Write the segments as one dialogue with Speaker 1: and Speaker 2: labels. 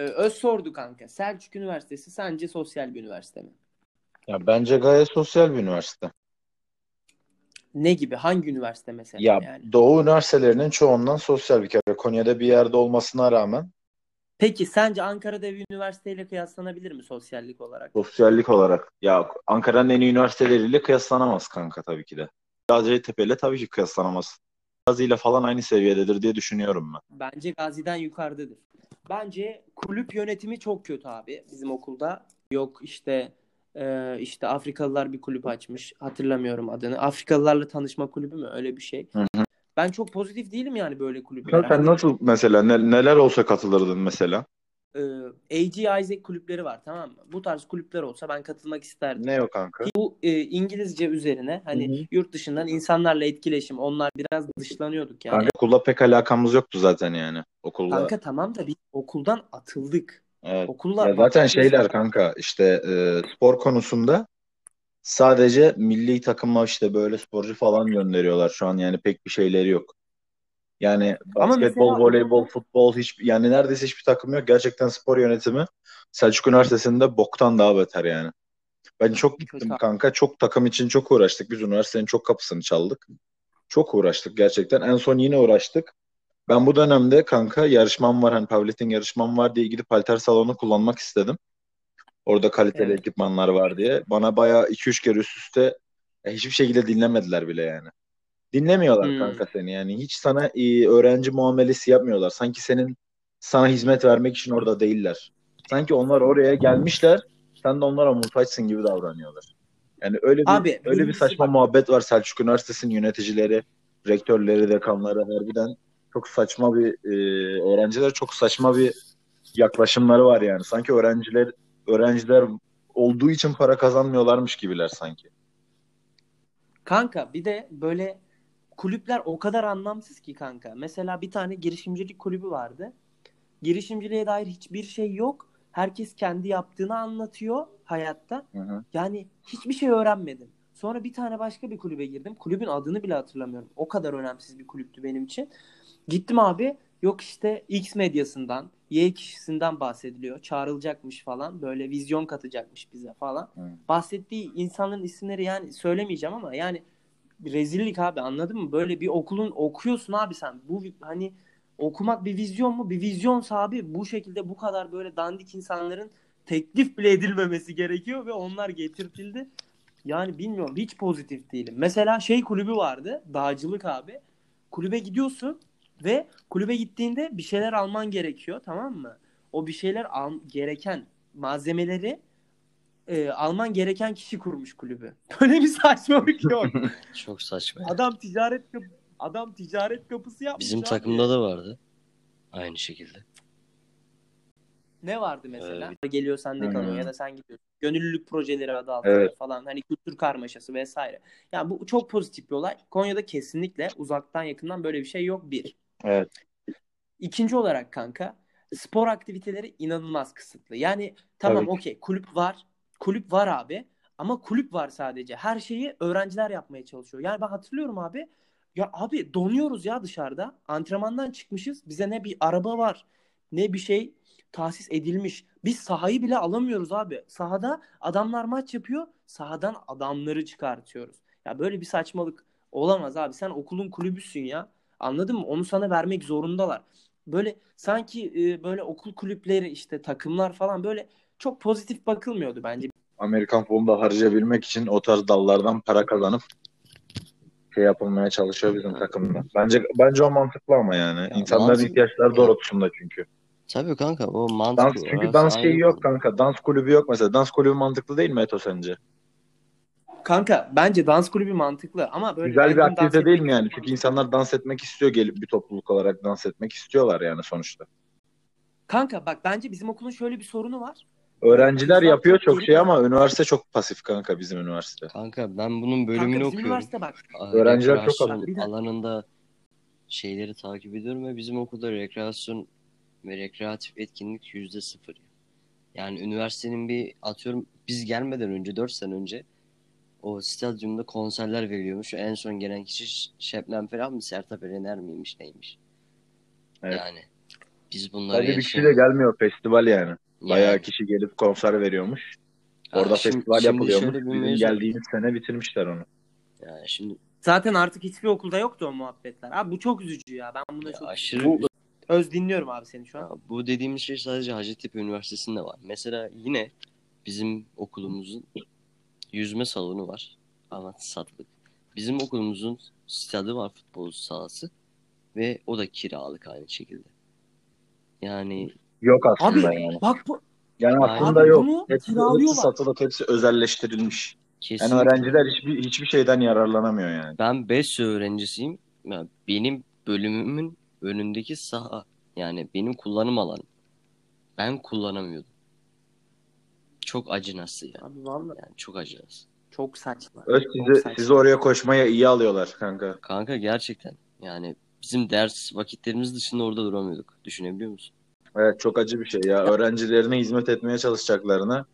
Speaker 1: Ee, Öz sordu kanka. Selçuk Üniversitesi sence sosyal bir üniversite mi?
Speaker 2: Ya bence gayet sosyal bir üniversite.
Speaker 1: Ne gibi? Hangi üniversite mesela
Speaker 2: Ya
Speaker 1: yani?
Speaker 2: Doğu üniversitelerinin çoğundan sosyal bir kere. Konya'da bir yerde olmasına rağmen
Speaker 1: Peki sence Ankara'da bir üniversiteyle kıyaslanabilir mi sosyallik olarak?
Speaker 2: sosyallik olarak ya Ankara'nın en iyi üniversiteleriyle kıyaslanamaz kanka tabii ki de. Hacettepe ile tabii ki kıyaslanamaz. Gazi ile falan aynı seviyededir diye düşünüyorum ben.
Speaker 1: Bence Gazi'den yukarıdadır. Bence kulüp yönetimi çok kötü abi bizim okulda. Yok işte e, işte Afrikalılar bir kulüp açmış. Hatırlamıyorum adını. Afrikalılarla tanışma kulübü mü? Öyle bir şey.
Speaker 2: Hı hı.
Speaker 1: Ben çok pozitif değilim yani böyle kulüplere.
Speaker 2: Sen, nasıl mesela ne- neler olsa katılırdın mesela?
Speaker 1: E, AG Isaac kulüpleri var tamam mı? Bu tarz kulüpler olsa ben katılmak isterdim.
Speaker 2: Ne o kanka?
Speaker 1: Bu e, İngilizce üzerine hani
Speaker 2: Hı hı.
Speaker 1: yurt dışından insanlarla etkileşim onlar biraz dışlanıyorduk yani.
Speaker 2: Kanka okulla pek alakamız yoktu zaten yani. Okulda.
Speaker 1: Kanka tamam da biz okuldan atıldık.
Speaker 2: Evet.
Speaker 1: Okullar
Speaker 2: Ya zaten şeyler kanka işte e, spor konusunda sadece milli takıma işte böyle sporcu falan gönderiyorlar şu an yani pek bir şeyleri yok. Yani basketbol,
Speaker 1: mesela-
Speaker 2: voleybol, futbol hiç yani neredeyse hiçbir takım yok. Gerçekten spor yönetimi Selçuk Üniversitesi'nde boktan daha beter yani. Ben çok gittim
Speaker 1: Kötü.
Speaker 2: kanka. Çok takım için çok uğraştık. Biz üniversitenin çok kapısını çaldık. Çok uğraştık gerçekten. En son yine uğraştık. Ben bu dönemde kanka yarışmam var hani powerlifting yarışmam var diye gidip halter salonu kullanmak istedim. Orada kaliteli
Speaker 1: Evet.
Speaker 2: ekipmanlar var diye. Bana bayağı 2-3 kere üst üste e, hiçbir şekilde dinlemediler bile yani. Dinlemiyorlar
Speaker 1: Hmm.
Speaker 2: kanka seni yani. Hiç sana e, öğrenci muamelesi yapmıyorlar. Sanki senin sana hizmet vermek için orada değiller. Sanki onlar oraya gelmişler. Sen de onlara muhtaçsın gibi davranıyorlar. Yani öyle bir
Speaker 1: Abi,
Speaker 2: öyle bir saçma
Speaker 1: bak-
Speaker 2: muhabbet var Selçuk Üniversitesi'nin yöneticileri, rektörleri, dekanları harbiden çok saçma bir e, öğrenciler çok saçma bir yaklaşımları var yani. Sanki öğrenciler öğrenciler olduğu için para kazanmıyorlarmış gibiler sanki.
Speaker 1: Kanka bir de böyle kulüpler o kadar anlamsız ki kanka. Mesela bir tane girişimcilik kulübü vardı. Girişimciliğe dair hiçbir şey yok. Herkes kendi yaptığını anlatıyor hayatta.
Speaker 2: Hı hı.
Speaker 1: Yani hiçbir şey öğrenmedim. Sonra bir tane başka bir kulübe girdim. Kulübün adını bile hatırlamıyorum. O kadar önemsiz bir kulüptü benim için. Gittim abi. Yok işte X medyasından, Y kişisinden bahsediliyor. Çağrılacakmış falan. Böyle vizyon katacakmış bize falan.
Speaker 2: Hı.
Speaker 1: Bahsettiği insanların isimleri yani söylemeyeceğim ama yani rezillik abi anladın mı? Böyle bir okulun okuyorsun abi sen. Bu hani okumak bir vizyon mu? Bir vizyonsa abi bu şekilde bu kadar böyle dandik insanların teklif bile edilmemesi gerekiyor ve onlar getirtildi. Yani bilmiyorum hiç pozitif değilim. Mesela şey kulübü vardı. Dağcılık abi. Kulübe gidiyorsun ve kulübe gittiğinde bir şeyler alman gerekiyor tamam mı? O bir şeyler al gereken malzemeleri e, alman gereken kişi kurmuş kulübü. Böyle bir saçmalık yok.
Speaker 3: Çok saçma.
Speaker 1: adam ticaret adam ticaret kapısı yapmış.
Speaker 3: Bizim
Speaker 1: abi.
Speaker 3: takımda da vardı. Aynı şekilde.
Speaker 1: Ne vardı mesela? Geliyor sende
Speaker 2: Hmm.
Speaker 1: kalıyor ya da sen gidiyorsun. Gönüllülük projeleri adı altında
Speaker 2: Evet.
Speaker 1: falan. Hani kültür karmaşası vesaire. Yani bu çok pozitif bir olay. Konya'da kesinlikle uzaktan yakından böyle bir şey yok bir.
Speaker 2: Evet.
Speaker 1: İkinci olarak kanka spor aktiviteleri inanılmaz kısıtlı. Yani tamam okey kulüp var. Kulüp var abi. Ama kulüp var sadece. Her şeyi öğrenciler yapmaya çalışıyor. Yani ben hatırlıyorum abi. Ya abi donuyoruz ya dışarıda. Antrenmandan çıkmışız. Bize ne bir araba var ne bir şey tahsis edilmiş. Biz sahayı bile alamıyoruz abi. Sahada adamlar maç yapıyor. Sahadan adamları çıkartıyoruz. Ya böyle bir saçmalık olamaz abi. Sen okulun kulübüsün ya. Anladın mı? Onu sana vermek zorundalar. Böyle sanki e, böyle okul kulüpleri işte takımlar falan böyle çok pozitif bakılmıyordu bence.
Speaker 2: Amerikan futbolunda harcayabilmek için o tarz dallardan para kazanıp şey yapılmaya çalışıyor bizim takımda. Bence bence o mantıklı ama yani.
Speaker 3: Ya
Speaker 2: İnsanların
Speaker 3: mantıklı.
Speaker 2: ihtiyaçları doğrultusunda çünkü.
Speaker 3: Tabii kanka o mantıklı.
Speaker 2: Dans çünkü
Speaker 3: Orası
Speaker 2: dans şeyi yok kanka. Dans kulübü yok mesela. Dans kulübü mantıklı değil mi Eto sence?
Speaker 1: Kanka bence dans kulübü mantıklı ama böyle
Speaker 2: Güzel bir aktivite değil mi yani? Çünkü insanlar dans etmek istiyor gelip bir topluluk olarak dans etmek istiyorlar yani sonuçta.
Speaker 1: Kanka bak bence bizim okulun şöyle bir sorunu var.
Speaker 2: Öğrenciler yapıyor
Speaker 1: çok
Speaker 2: şey ama üniversite çok pasif kanka bizim üniversite.
Speaker 3: Kanka ben bunun
Speaker 1: Kanka
Speaker 3: bölümünü
Speaker 1: bizim
Speaker 3: okuyorum.
Speaker 1: üniversite bak.
Speaker 3: Aa,
Speaker 2: Öğrenciler çok
Speaker 3: alanında şeyleri takip ediyorum ve bizim okulda rekreasyon ve rekreatif etkinlik yüzde sıfır. Yani üniversitenin bir atıyorum biz gelmeden önce 4 sene önce o stadyumda konserler veriliyormuş. En son gelen kişi Şebnem Ferah mı Sertab Erener miymiş neymiş?
Speaker 2: Evet.
Speaker 3: Yani Biz bunları
Speaker 2: Sadece bir kişi de gelmiyor festival yani. Bayağı
Speaker 3: Yani.
Speaker 2: kişi gelip konser veriyormuş. Orada
Speaker 3: şimdi-
Speaker 2: festival
Speaker 3: şimdi
Speaker 2: yapılıyormuş. Bizim geldiğimiz sene bitirmişler onu.
Speaker 3: Yani şimdi
Speaker 1: Zaten artık hiçbir okulda yoktu o muhabbetler. Abi bu çok üzücü ya. Ben buna
Speaker 3: ya
Speaker 1: çok
Speaker 3: aşırı
Speaker 1: Bu- öz dinliyorum abi seni şu an.
Speaker 3: Ya bu dediğimiz şey sadece Hacettepe Üniversitesi'nde var. Mesela yine bizim okulumuzun yüzme salonu var. Ama satılık. Bizim okulumuzun stadı var futbol sahası. Ve o da kiralık aynı şekilde. Yani
Speaker 2: Yok aslında
Speaker 1: Abi
Speaker 2: yani.
Speaker 1: bak bu
Speaker 2: Yani
Speaker 3: Abi
Speaker 2: aslında
Speaker 1: bunu
Speaker 2: yok. Hepsi, hepsi
Speaker 1: kiralıyorlar.
Speaker 2: satılık, hepsi özelleştirilmiş.
Speaker 3: kesinlikle
Speaker 2: Yani öğrenciler hiçbir hiçbir şeyden yararlanamıyor yani.
Speaker 3: ben BES öğrencisiyim. Ya benim bölümümün önündeki saha yani benim kullanım alanım. Ben kullanamıyordum. Çok acı nasıl ya.
Speaker 1: abi vallahi
Speaker 3: Yani çok acı nasıl.
Speaker 1: çok saçma.
Speaker 2: Öz
Speaker 1: Çok
Speaker 2: sizi,
Speaker 1: saçma.
Speaker 2: sizi oraya koşmaya iyi alıyorlar kanka.
Speaker 3: Kanka gerçekten yani bizim ders vakitlerimiz dışında orada duramıyorduk. Düşünebiliyor musun?
Speaker 2: Evet çok acı bir şey ya. Öğrencilerine hizmet etmeye çalışacaklarına.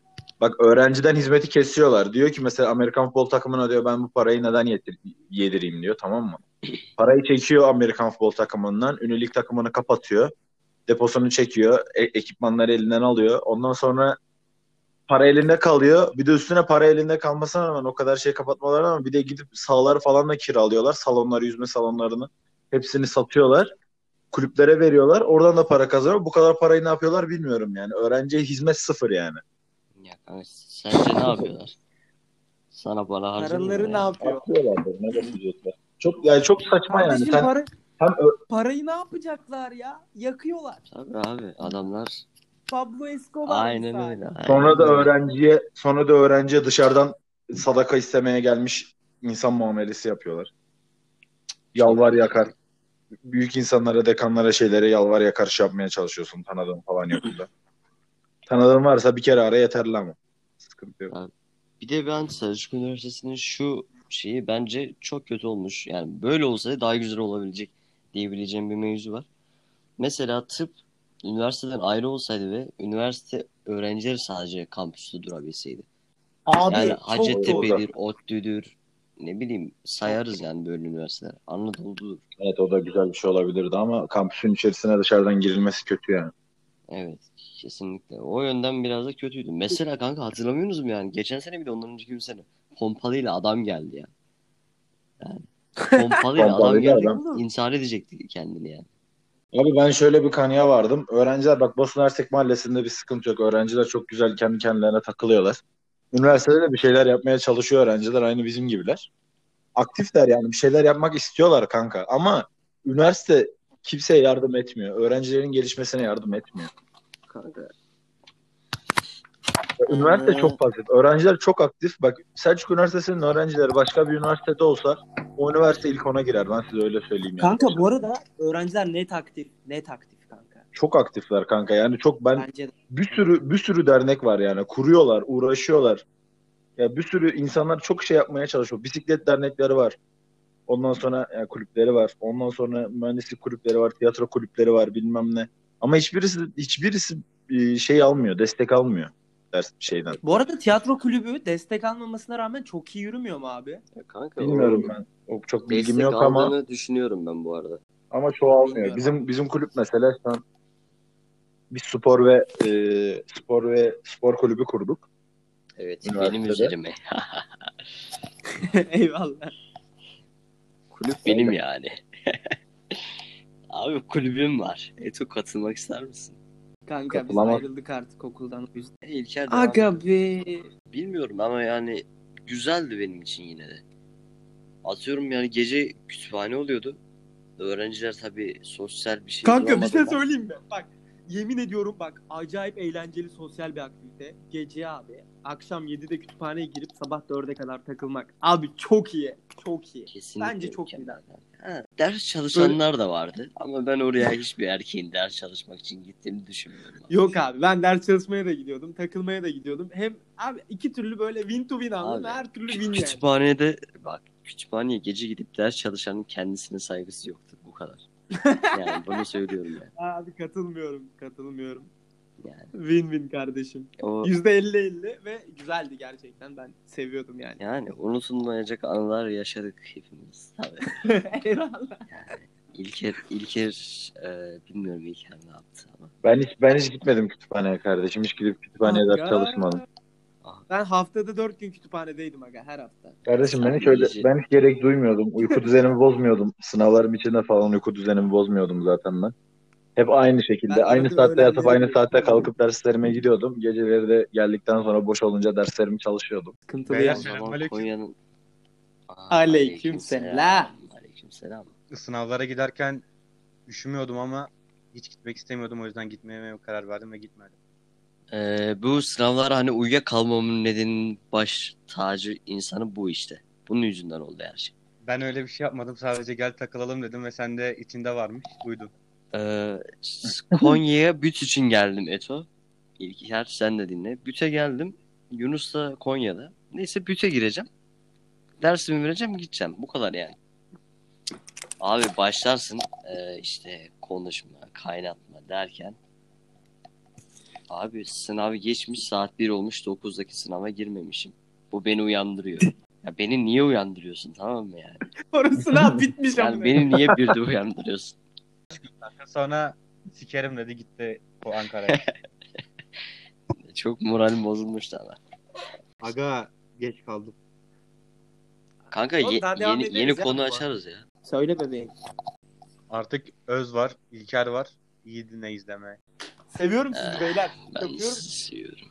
Speaker 2: Bak öğrenciden hizmeti kesiyorlar. Diyor ki mesela Amerikan futbol takımına diyor ben bu parayı neden yedir- yedireyim diyor tamam mı? Parayı çekiyor Amerikan futbol takımından. Ünilik takımını kapatıyor. Deposunu çekiyor. e- ekipmanları elinden alıyor. Ondan sonra para elinde kalıyor. Bir de üstüne para elinde kalmasına rağmen o kadar şey kapatmalarına rağmen bir de gidip sahaları falan da kiralıyorlar. Salonları, yüzme salonlarını hepsini satıyorlar. Kulüplere veriyorlar. Oradan da para kazanıyor. Bu kadar parayı ne yapıyorlar bilmiyorum yani. Öğrenciye hizmet sıfır yani.
Speaker 3: Ya kanka sence ne yapıyorlar? Sana para harcamıyorlar
Speaker 1: Paraları ne yapıyor?
Speaker 2: Atlıyorlardır. Ne yapacaklar? Çok yani çok saçma yani. Sen
Speaker 1: para,
Speaker 2: hem ö-
Speaker 1: parayı ne yapacaklar ya? Yakıyorlar.
Speaker 3: Tabii abi adamlar
Speaker 1: Pablo Escobar
Speaker 3: aynen
Speaker 1: misali.
Speaker 3: öyle. aynen
Speaker 2: sonra da öğrenciye sonra da öğrenciye dışarıdan sadaka istemeye gelmiş insan muamelesi yapıyorlar. Yalvar yakar. Büyük insanlara, dekanlara, şeylere yalvar yakar şey yapmaya çalışıyorsun. Tanıdığın falan yok burada. Tanıdığın varsa bir kere ara yeterli ama. Sıkıntı yok.
Speaker 3: Bir de ben Selçuk Üniversitesi'nin şu şeyi bence çok kötü olmuş. Yani böyle olsaydı daha güzel olabilecek diyebileceğim bir mevzu var. Mesela tıp üniversiteden ayrı olsaydı ve üniversite öğrencileri sadece kampüste durabilseydi.
Speaker 1: Abi
Speaker 3: Yani Hacettepe'dir, ODTÜ'dür, ne bileyim sayarız yani böyle üniversiteler. Anadolu'dur.
Speaker 2: Evet o da güzel bir şey olabilirdi ama kampüsün içerisine dışarıdan girilmesi kötü yani.
Speaker 3: Evet, kesinlikle. O yönden biraz da kötüydü. Mesela kanka hatırlamıyorsunuz mu yani? Geçen sene bir de ondan önceki bir sene. Pompalıyla adam geldi ya. Yani pompalıyla adam geldi.
Speaker 1: adam.
Speaker 3: intihar edecekti kendini yani.
Speaker 2: Abi ben şöyle bir kanıya vardım. Öğrenciler bak Bosna Hersek Mahallesi'nde bir sıkıntı yok. Öğrenciler çok güzel kendi kendilerine takılıyorlar. Üniversitede de bir şeyler yapmaya çalışıyor öğrenciler aynı bizim gibiler. Aktifler yani bir şeyler yapmak istiyorlar kanka. Ama üniversite kimseye yardım etmiyor. Öğrencilerin gelişmesine yardım etmiyor.
Speaker 3: Kanka.
Speaker 2: Üniversite
Speaker 3: Ee.
Speaker 2: çok pasif. Öğrenciler çok aktif. Bak Selçuk Üniversitesi'nin öğrencileri başka bir üniversitede olsa o üniversite ilk ona girer. Ben size öyle söyleyeyim yani.
Speaker 1: Kanka bu arada öğrenciler net aktif. Net aktif.
Speaker 2: Çok aktifler kanka. Yani çok ben
Speaker 1: Bence de.
Speaker 2: bir sürü bir sürü dernek var yani. Kuruyorlar, uğraşıyorlar. Ya bir sürü insanlar çok şey yapmaya çalışıyor. Bisiklet dernekleri var. Ondan sonra yani kulüpleri var. Ondan sonra mühendislik kulüpleri var, tiyatro kulüpleri var, bilmem ne. Ama hiçbirisi hiçbirisi e, şey almıyor, destek almıyor ders şeyden.
Speaker 1: Bu arada tiyatro kulübü destek almamasına rağmen çok iyi yürümüyor mu abi?
Speaker 3: Ya kanka
Speaker 2: Bilmiyorum
Speaker 3: o
Speaker 2: ben. O çok bilgim
Speaker 3: destek
Speaker 2: yok ama
Speaker 3: düşünüyorum ben bu arada.
Speaker 2: ama çoğalmıyor.
Speaker 1: Bilmiyorum.
Speaker 2: Bizim bizim kulüp mesela şu an bir spor ve e, spor ve spor kulübü kurduk.
Speaker 3: Evet,
Speaker 2: Üniversitede.
Speaker 3: benim üzerime.
Speaker 1: Eyvallah.
Speaker 3: Kulüp benim yani. Abi kulübüm var. Eto katılmak ister misin?
Speaker 1: Kanka biz ayrıldık artık okuldan o yüzden.
Speaker 3: E, İlker devam
Speaker 1: Aga be.
Speaker 3: Bilmiyorum ama yani güzeldi benim için yine de. Atıyorum yani gece kütüphane oluyordu. Öğrenciler tabii sosyal bir şey
Speaker 1: Kanka bir şey
Speaker 3: bulamadılar.
Speaker 1: söyleyeyim mi? Bak yemin ediyorum bak acayip eğlenceli sosyal bir aktivite. Gece abi akşam 7'de kütüphaneye girip sabah 4'e kadar takılmak. Abi çok iyi. Çok iyi.
Speaker 3: Kesinlikle
Speaker 1: Bence çok iyi.
Speaker 3: Ha, ders çalışanlar da vardı ama ben oraya hiçbir erkeğin ders çalışmak için gittiğini düşünmüyorum.
Speaker 1: Yok abi ben ders çalışmaya da gidiyordum. Takılmaya da gidiyordum. Hem abi iki türlü böyle win to win?
Speaker 3: Abi,
Speaker 1: Her türlü win yani.
Speaker 3: Kütüphanede bak kütüphaneye gece gidip ders çalışanın kendisine saygısı yoktur bu kadar. Yani bunu söylüyorum yani.
Speaker 1: Abi katılmıyorum. Katılmıyorum.
Speaker 3: yani.
Speaker 1: Win win kardeşim.
Speaker 3: O
Speaker 1: %50-50 ve güzeldi gerçekten. Ben seviyordum yani.
Speaker 3: yani unutulmayacak anılar yaşadık hepimiz tabii.
Speaker 1: Eyvallah.
Speaker 3: İlker, İlker e, bilmiyorum İlker ne yaptı ama.
Speaker 2: Ben hiç ben hiç gitmedim kütüphaneye kardeşim. Hiç gidip kütüphaneye ders çalışmadım.
Speaker 1: Ben haftada 4 gün kütüphanedeydim aga her hafta.
Speaker 2: Kardeşim ben hiç öyle ben hiç gerek duymuyordum. Uyku düzenimi bozmuyordum. Sınavlarım içinde falan uyku düzenimi bozmuyordum zaten ben. Hep aynı şekilde,
Speaker 1: Ben
Speaker 2: aynı saatte yatıp aynı saatte kalkıp derslerime gidiyordum. Geceleri de geldikten sonra boş olunca derslerimi çalışıyordum.
Speaker 1: Sıkıntılı
Speaker 4: Selamünaleyküm.
Speaker 3: Konya'nın... Aa,
Speaker 1: Aleykümselam.
Speaker 3: Aleykümselam.
Speaker 4: Sınavlara giderken üşümüyordum ama hiç gitmek istemiyordum. O yüzden gitmeye karar verdim ve gitmedim.
Speaker 3: Ee, bu sınavlara hani uyuyakalmamın nedenin baş tacı insanı bu işte. Bunun yüzünden oldu her şey.
Speaker 4: Ben öyle bir şey yapmadım. Sadece gel takılalım dedim ve sen de içinde varmış. Uydun.
Speaker 3: Ee, Konya'ya büt için geldim Eto. İlker sen de dinle. Büt'e geldim. Yunus da Konya'da. Neyse Büt'e gireceğim. Dersimi vereceğim gideceğim. Bu kadar yani. Abi başlarsın ee, işte konuşma, kaynatma derken Abi sınav geçmiş saat 1 olmuş 9'daki sınava girmemişim. Bu beni uyandırıyor. Ya beni niye uyandırıyorsun tamam mı yani?
Speaker 1: Orası bitmiş
Speaker 3: Yani
Speaker 1: ama.
Speaker 3: beni niye bir de uyandırıyorsun?
Speaker 4: Sonra sikerim dedi gitti o Ankara'ya.
Speaker 3: Çok moralim bozulmuştu ama.
Speaker 4: Aga geç kaldım.
Speaker 3: Kanka
Speaker 1: Oğlum
Speaker 3: ye-
Speaker 1: daha devam
Speaker 3: yeni
Speaker 1: ederiz
Speaker 3: yeni
Speaker 1: ya
Speaker 3: konu
Speaker 1: bu
Speaker 3: açarız ya.
Speaker 1: Söyle bebeğim.
Speaker 4: Artık Öz var, İlker var. İyi dinle izleme.
Speaker 1: Seviyorum sizi
Speaker 3: Eh,
Speaker 1: beyler.
Speaker 3: Ben
Speaker 1: Öpüyorum.
Speaker 3: seviyorum.